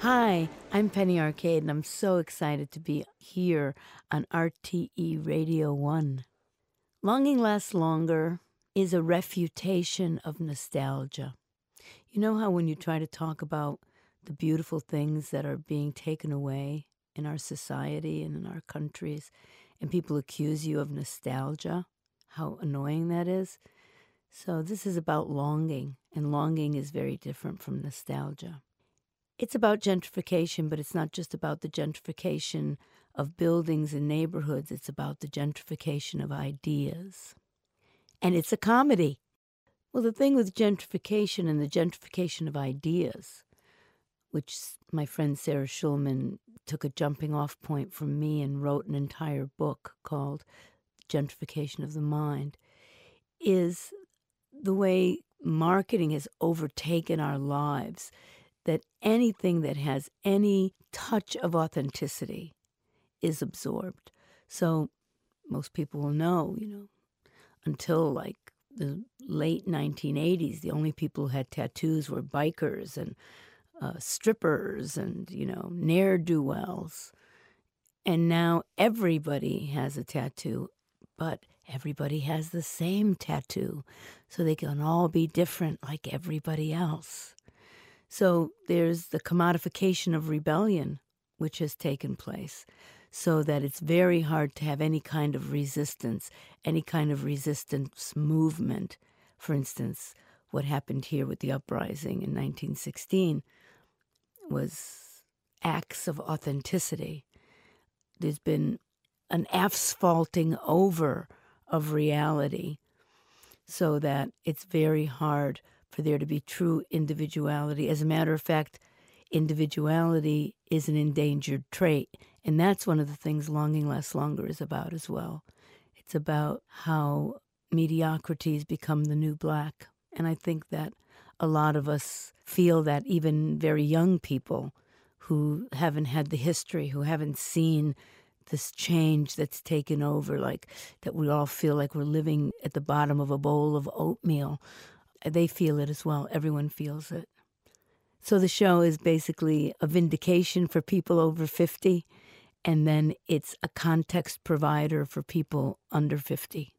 Hi, I'm Penny Arcade, and I'm so excited to be here on RTE Radio 1. Longing Lasts Longer is a refutation of nostalgia. You know how when you try to talk about the beautiful things that are being taken away in our society and in our countries, and people accuse you of nostalgia, how annoying that is? So, this is about longing, and longing is very different from nostalgia. It's about gentrification, but it's not just about the gentrification of buildings and neighborhoods, it's about the gentrification of ideas. And it's a comedy. Well, the thing with gentrification and the gentrification of ideas, which my friend Sarah Schulman took a jumping off point from me and wrote an entire book called Gentrification of the Mind, is the way marketing has overtaken our lives that anything that has any touch of authenticity is absorbed. So most people will know, you know, until like the late 1980s, the only people who had tattoos were bikers and uh, strippers and, you know, ne'er do wells. And now everybody has a tattoo, but everybody has the same tattoo. So they can all be different like everybody else. So there's the commodification of rebellion, which has taken place, so that it's very hard to have any kind of resistance, any kind of resistance movement. For instance, what happened here with the uprising in 1916 was acts of authenticity. There's been an asphalting over of reality so that it's very hard for there to be true individuality. As a matter of fact, individuality is an endangered trait. And that's one of the things Longing Lasts Longer is about as well. It's about how mediocrities become the new black. And I think that a lot of us feel that even very young people who haven't had the history, who haven't seen this change that's taken over, like that we all feel like we're living at the bottom of a bowl of oatmeal they feel it as well. Everyone feels it. So the show is basically a vindication for people over 50, and then it's a context provider for people under 50.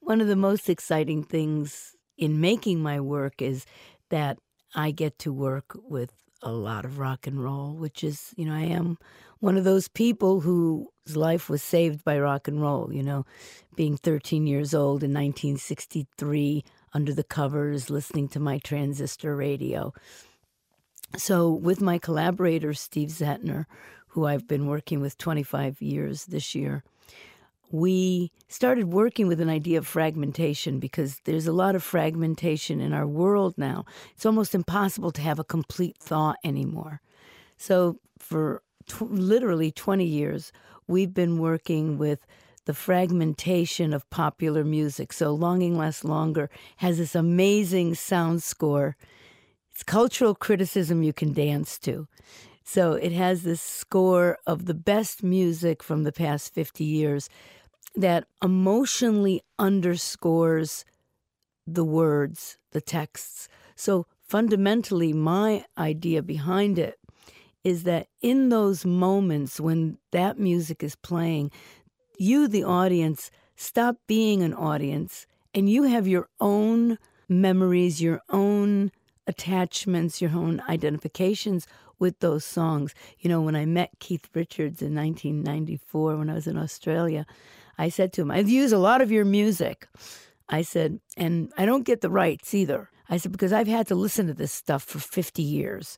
One of the most exciting things in making my work is that I get to work with a lot of rock and roll, which is, you know, I am one of those people whose life was saved by rock and roll, you know, being 13 years old in 1963 under the covers, listening to my transistor radio. So, with my collaborator, Steve Zehentner, who I've been working with 25 years this year, we started working with an idea of fragmentation because there's a lot of fragmentation in our world now. It's almost impossible to have a complete thought anymore. So, for t- literally 20 years, we've been working with the fragmentation of popular music. So Longing Lasts Longer has this amazing sound score. It's cultural criticism you can dance to. So it has this score of the best music from the past 50 years that emotionally underscores the words, the texts. So fundamentally, my idea behind it is that in those moments when that music is playing, you, the audience, stop being an audience and you have your own memories, your own attachments, your own identifications with those songs. You know, when I met Keith Richards in 1994 when I was in Australia, I said to him, I've used a lot of your music. I said, and I don't get the rights either. I said, because I've had to listen to this stuff for 50 years.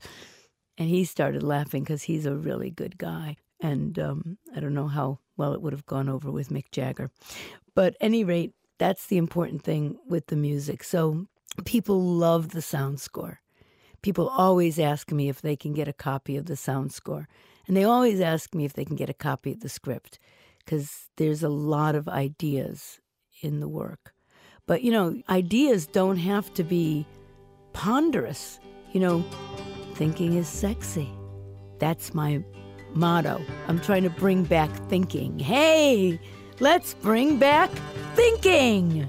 And he started laughing because he's a really good guy. And um, I don't know how well it would have gone over with Mick Jagger. But any rate, that's the important thing with the music. So people love the sound score. People always ask me if they can get a copy of the sound score. And they always ask me if they can get a copy of the script because there's a lot of ideas in the work. But, you know, ideas don't have to be ponderous. You know, thinking is sexy. That's my motto. I'm trying to bring back thinking. Hey, let's bring back thinking.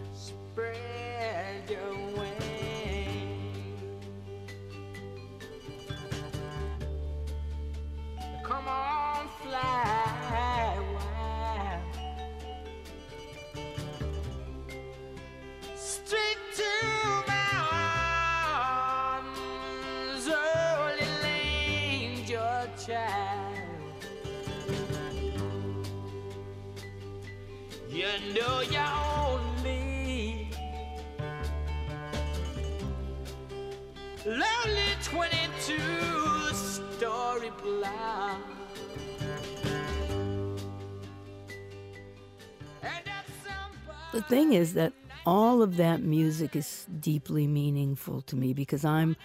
Know you're lonely 22 story. The thing is that all of that music is deeply meaningful to me because I'm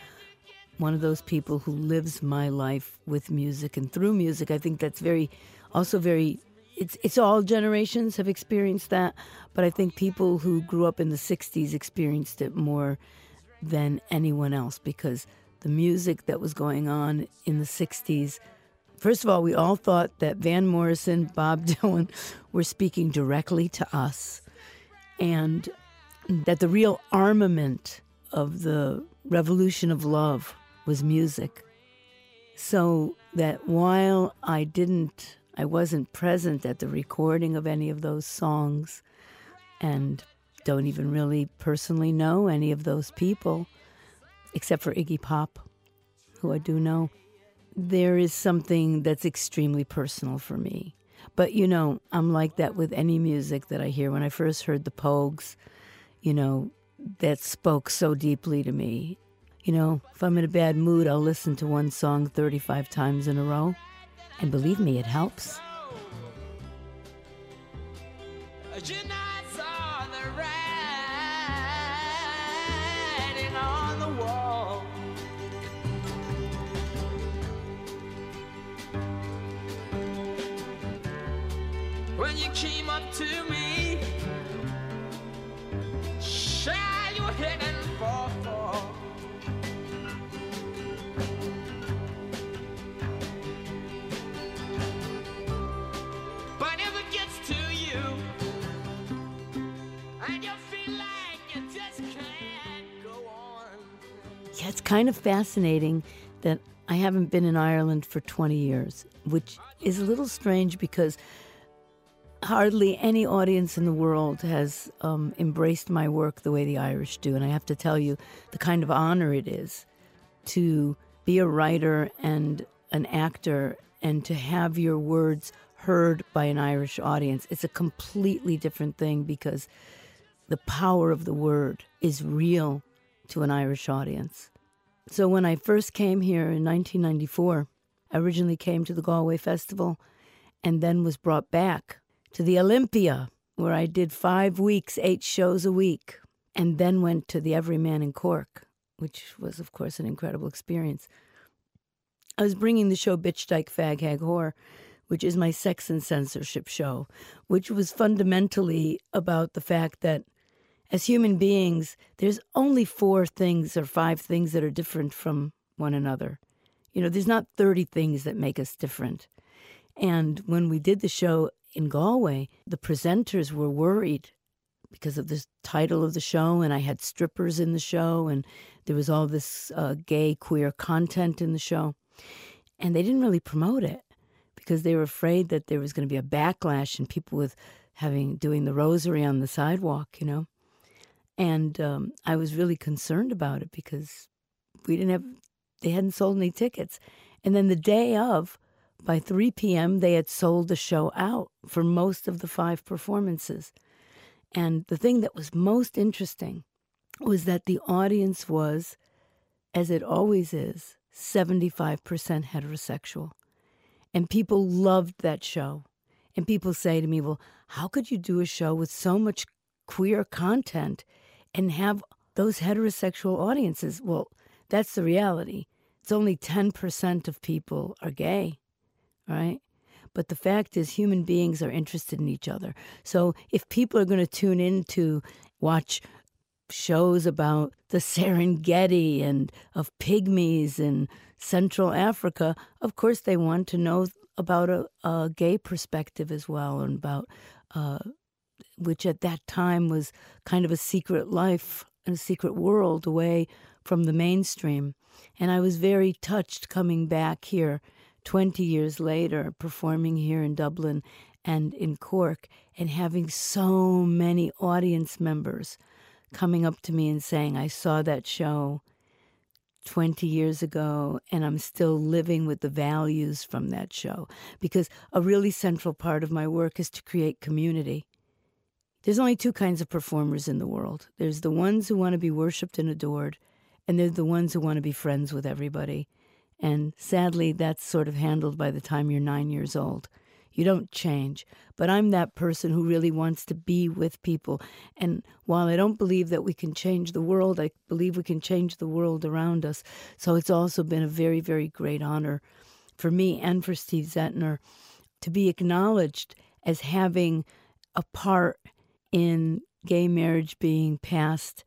one of those people who lives my life with music and through music. I think that's very, also very. It's it's all generations have experienced that, but I think people who grew up in the '60s experienced it more than anyone else because the music that was going on in the '60s. First of all, we all thought that Van Morrison, Bob Dylan were speaking directly to us, and that the real armament of the revolution of love was music. So that while I didn't, I wasn't present at the recording of any of those songs and don't even really personally know any of those people, except for Iggy Pop, who I do know, there is something that's extremely personal for me. But you know, I'm like that with any music that I hear. When I first heard the Pogues, you know, that spoke so deeply to me. You know, if I'm in a bad mood, I'll listen to one song 35 times in a row. And believe me, it helps. When you came up to me, shine your head it's kind of fascinating that I haven't been in Ireland for 20 years, which is a little strange because hardly any audience in the world has um, embraced my work the way the Irish do. And I have to tell you the kind of honor it is to be a writer and an actor and to have your words heard by an Irish audience. It's a completely different thing because the power of the word is real to an Irish audience. So when I first came here in 1994, I originally came to the Galway Festival and then was brought back to the Olympia, where I did five weeks, eight shows a week, and then went to the Everyman in Cork, which was, of course, an incredible experience. I was bringing the show Bitch Dyke Fag Hag Whore, which is my sex and censorship show, which was fundamentally about the fact that as human beings, there's only four things or five things that are different from one another. You know, there's not 30 things that make us different. And when we did the show in Galway, the presenters were worried because of the title of the show, and I had strippers in the show, and there was all this uh, gay, queer content in the show. And they didn't really promote it because they were afraid that there was going to be a backlash and people with having doing the rosary on the sidewalk, you know. And um, I was really concerned about it because we didn't have, they hadn't sold any tickets. And then the day of, by 3 p.m., they had sold the show out for most of the five performances. And the thing that was most interesting was that the audience was, as it always is, 75% heterosexual. And people loved that show. And people say to me, well, how could you do a show with so much queer content and have those heterosexual audiences? Well, that's the reality. It's only 10% of people are gay right? But the fact is, human beings are interested in each other. So if people are going to tune in to watch shows about the Serengeti and of pygmies in Central Africa, of course they want to know about a, a gay perspective as well, and about uh, which at that time was kind of a secret life and a secret world away from the mainstream. And I was very touched coming back here 20 years later, performing here in Dublin and in Cork, and having so many audience members coming up to me and saying, I saw that show 20 years ago, and I'm still living with the values from that show. Because a really central part of my work is to create community. There's only two kinds of performers in the world there's the ones who want to be worshiped and adored, and there's the ones who want to be friends with everybody. And sadly, that's sort of handled by the time you're nine years old. You don't change. But I'm that person who really wants to be with people. And while I don't believe that we can change the world, I believe we can change the world around us. So it's also been a very, very great honor for me and for Steve Zehentner to be acknowledged as having a part in gay marriage being passed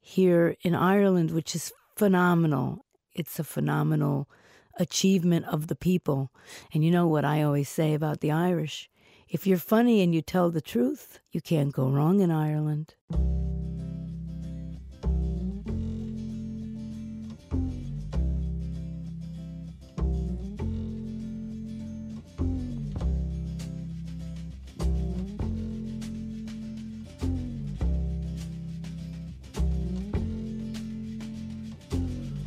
here in Ireland, which is phenomenal. It's a phenomenal achievement of the people. And you know what I always say about the Irish if you're funny and you tell the truth, you can't go wrong in Ireland.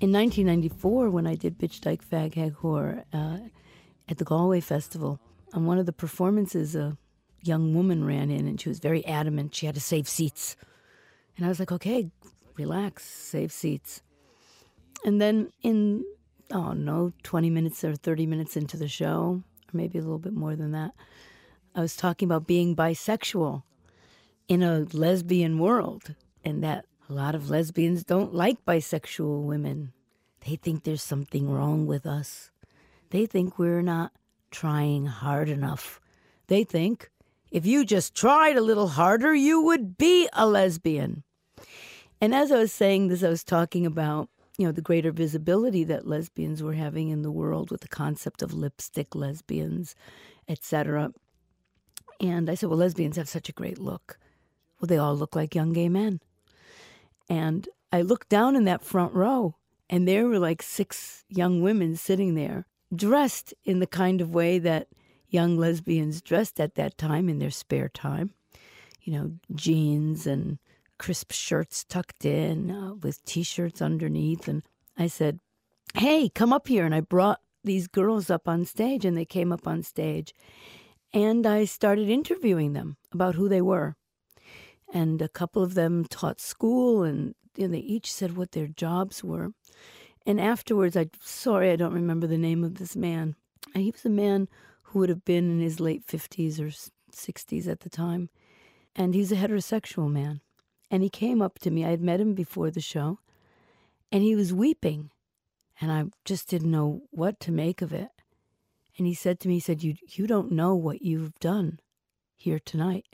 In 1994, when I did Bitch Dyke Fag Hag Whore uh, at the Galway Festival, on one of the performances, a young woman ran in and she was very adamant she had to save seats. And I was like, okay, relax, save seats. And then in, oh no, 20 minutes or 30 minutes into the show, or maybe a little bit more than that, I was talking about being bisexual in a lesbian world and that a lot of lesbians don't like bisexual women. They think there's something wrong with us. They think we're not trying hard enough. They think if you just tried a little harder, you would be a lesbian. And as I was saying this, I was talking about, you know, the greater visibility that lesbians were having in the world with the concept of lipstick lesbians, etc. And I said, well, lesbians have such a great look. Well, they all look like young gay men. And I looked down in that front row, and there were like six young women sitting there, dressed in the kind of way that young lesbians dressed at that time in their spare time. You know, jeans and crisp shirts tucked in uh, with t shirts underneath. And I said, Hey, come up here. And I brought these girls up on stage, and they came up on stage. And I started interviewing them about who they were and a couple of them taught school and you know, they each said what their jobs were. And afterwards i sorry i don't remember the name of this man. He was a man who would have been in his late 50s or 60s at the time. And he's a heterosexual man. And he came up to me. I had met him before the show. And he was weeping. And i just didn't know what to make of it. And he said to me he said you you don't know what you've done here tonight.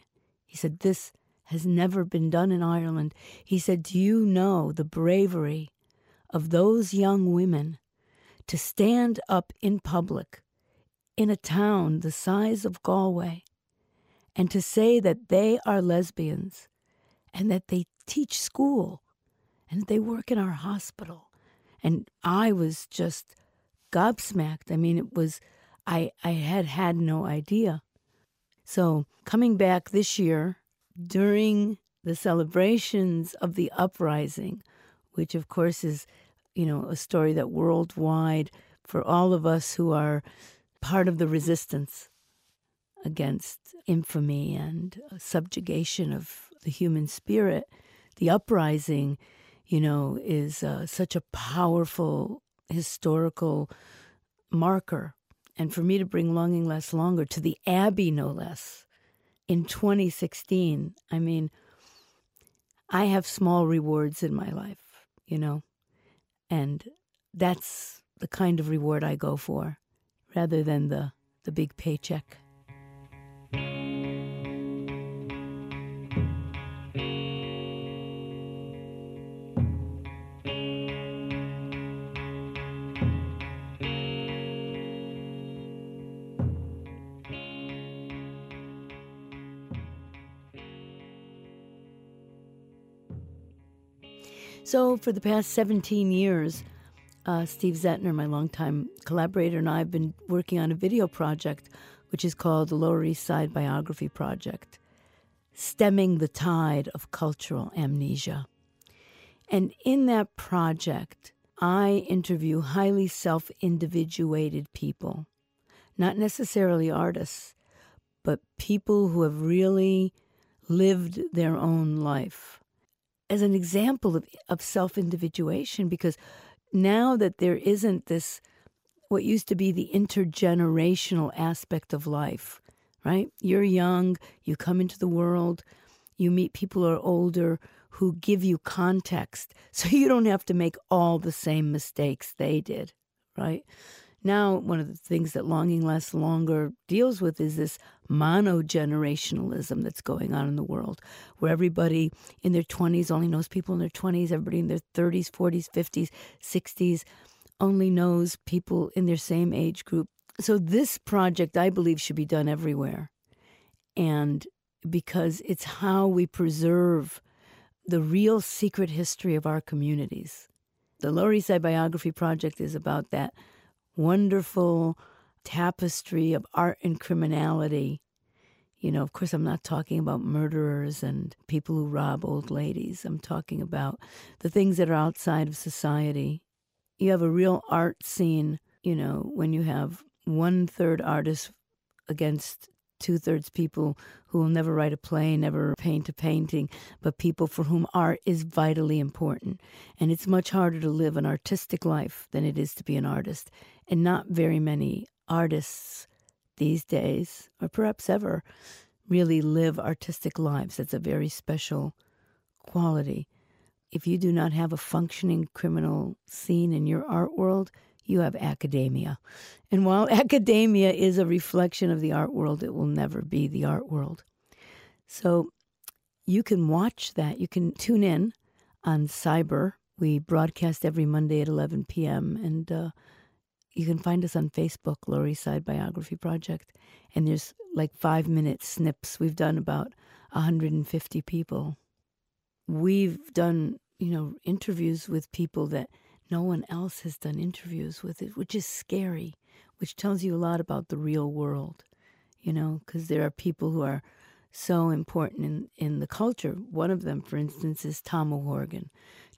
He said this has never been done in Ireland. He said, Do you know the bravery of those young women to stand up in public in a town the size of Galway and to say that they are lesbians and that they teach school and they work in our hospital? And I was just gobsmacked. I mean, it was, I, I had had no idea. So coming back this year, during the celebrations of the uprising, which of course is, you know, a story that worldwide for all of us who are part of the resistance against infamy and subjugation of the human spirit, the uprising, you know, is uh, such a powerful historical marker. And for me to bring Longing Lasts Longer to the Abbey, no less, in 2016, I mean, I have small rewards in my life, you know, and that's the kind of reward I go for rather than the, the big paycheck. So, for the past 17 years, uh, Steve Zehentner, my longtime collaborator, and I have been working on a video project which is called the Lower East Side Biography Project, stemming the tide of cultural amnesia. And in that project, I interview highly self individuated people, not necessarily artists, but people who have really lived their own life as an example of, of self individuation because now that there isn't this, what used to be the intergenerational aspect of life, right? You're young, you come into the world, you meet people who are older who give you context so you don't have to make all the same mistakes they did, right? Now, one of the things that Longing Lasts Longer deals with is this monogenerationalism that's going on in the world, where everybody in their 20s only knows people in their 20s, everybody in their 30s, 40s, 50s, 60s only knows people in their same age group. So, this project, I believe, should be done everywhere. And because it's how we preserve the real secret history of our communities. The Lower East Side Biography Project is about that wonderful tapestry of art and criminality. You know, of course, I'm not talking about murderers and people who rob old ladies. I'm talking about the things that are outside of society. You have a real art scene, you know, when you have one third artists against two thirds people who will never write a play, never paint a painting, but people for whom art is vitally important. And it's much harder to live an artistic life than it is to be an artist. And not very many artists these days, or perhaps ever, really live artistic lives. That's a very special quality. If you do not have a functioning criminal scene in your art world, you have academia. And while academia is a reflection of the art world, it will never be the art world. So you can watch that. You can tune in on Cyber. We broadcast every Monday at 11 p.m. And uh, you can find us on Facebook, East Side Biography Project. And there's like five minute snips. We've done about 150 people. We've done, you know, interviews with people that no one else has done interviews with it, which is scary, which tells you a lot about the real world, you know, because there are people who are so important in, in the culture. One of them, for instance, is Tom O'Horgan.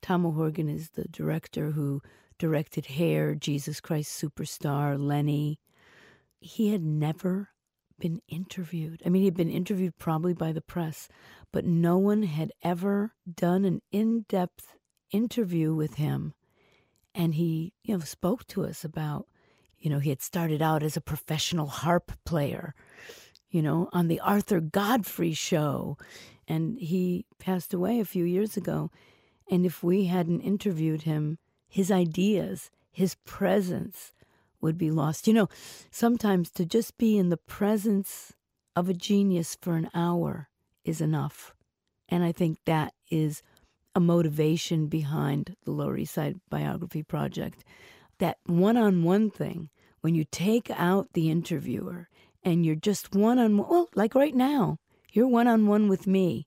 Tom O'Horgan is the director who directed Hair, Jesus Christ Superstar, Lenny. He had never been interviewed. I mean, he'd been interviewed probably by the press, but no one had ever done an in depth interview with him and he you know spoke to us about you know he had started out as a professional harp player you know on the Arthur Godfrey show and he passed away a few years ago and if we hadn't interviewed him his ideas his presence would be lost you know sometimes to just be in the presence of a genius for an hour is enough and i think that is a motivation behind the Lower East Side Biography Project. That one on one thing, when you take out the interviewer and you're just one on one, well, like right now, you're one on one with me.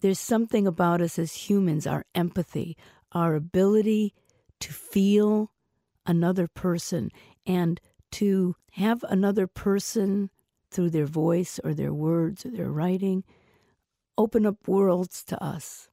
There's something about us as humans, our empathy, our ability to feel another person and to have another person through their voice or their words or their writing open up worlds to us.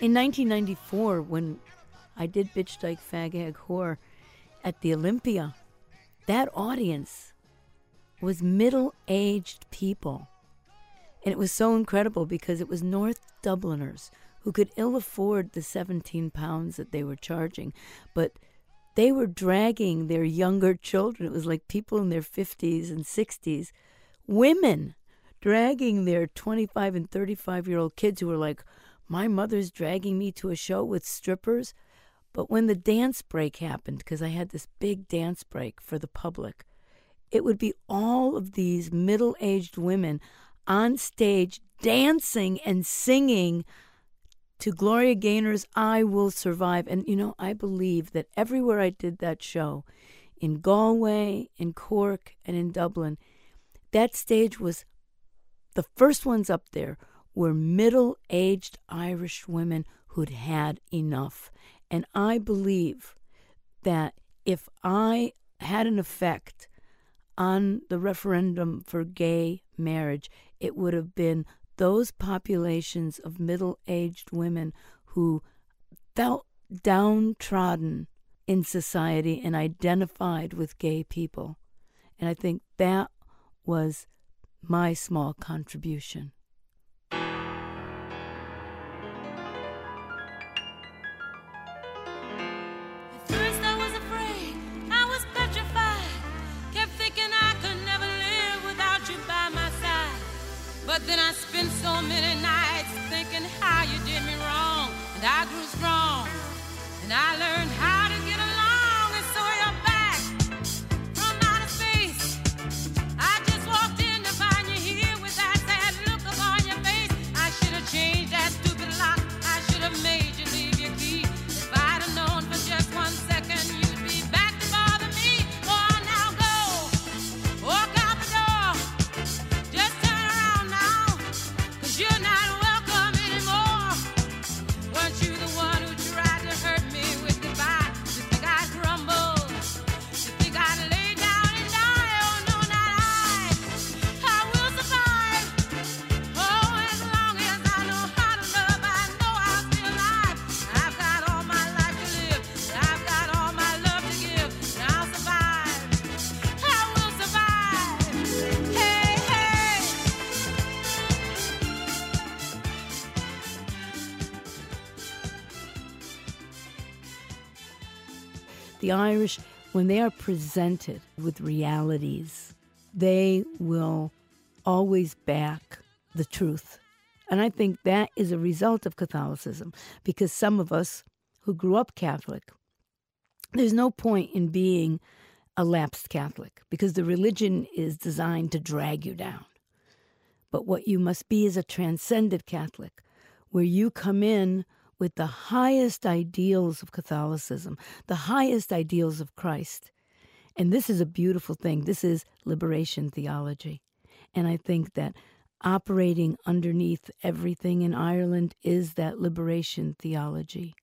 In 1994, when I did Bitch Dyke Fag Hag Whore at the Olympia, that audience was middle aged people. And it was so incredible because it was North Dubliners who could ill afford the 17 pounds that they were charging, but they were dragging their younger children. It was like people in their 50s and 60s, women dragging their 25 and 35 year old kids who were like, My mother's dragging me to a show with strippers. But when the dance break happened, because I had this big dance break for the public, it would be all of these middle aged women on stage dancing and singing to Gloria Gaynor's I Will Survive. And, you know, I believe that everywhere I did that show, in Galway, in Cork, and in Dublin, that stage was the first ones up there were middle aged Irish women who'd had enough. And I believe that if I had an effect on the referendum for gay marriage, it would have been those populations of middle aged women who felt downtrodden in society and identified with gay people. And I think that was my small contribution. The Irish, when they are presented with realities, they will always back the truth. And I think that is a result of Catholicism because some of us who grew up Catholic, there's no point in being a lapsed Catholic because the religion is designed to drag you down. But what you must be is a transcended Catholic, where you come in with the highest ideals of Catholicism, the highest ideals of Christ. And this is a beautiful thing. This is liberation theology. And I think that operating underneath everything in Ireland is that liberation theology.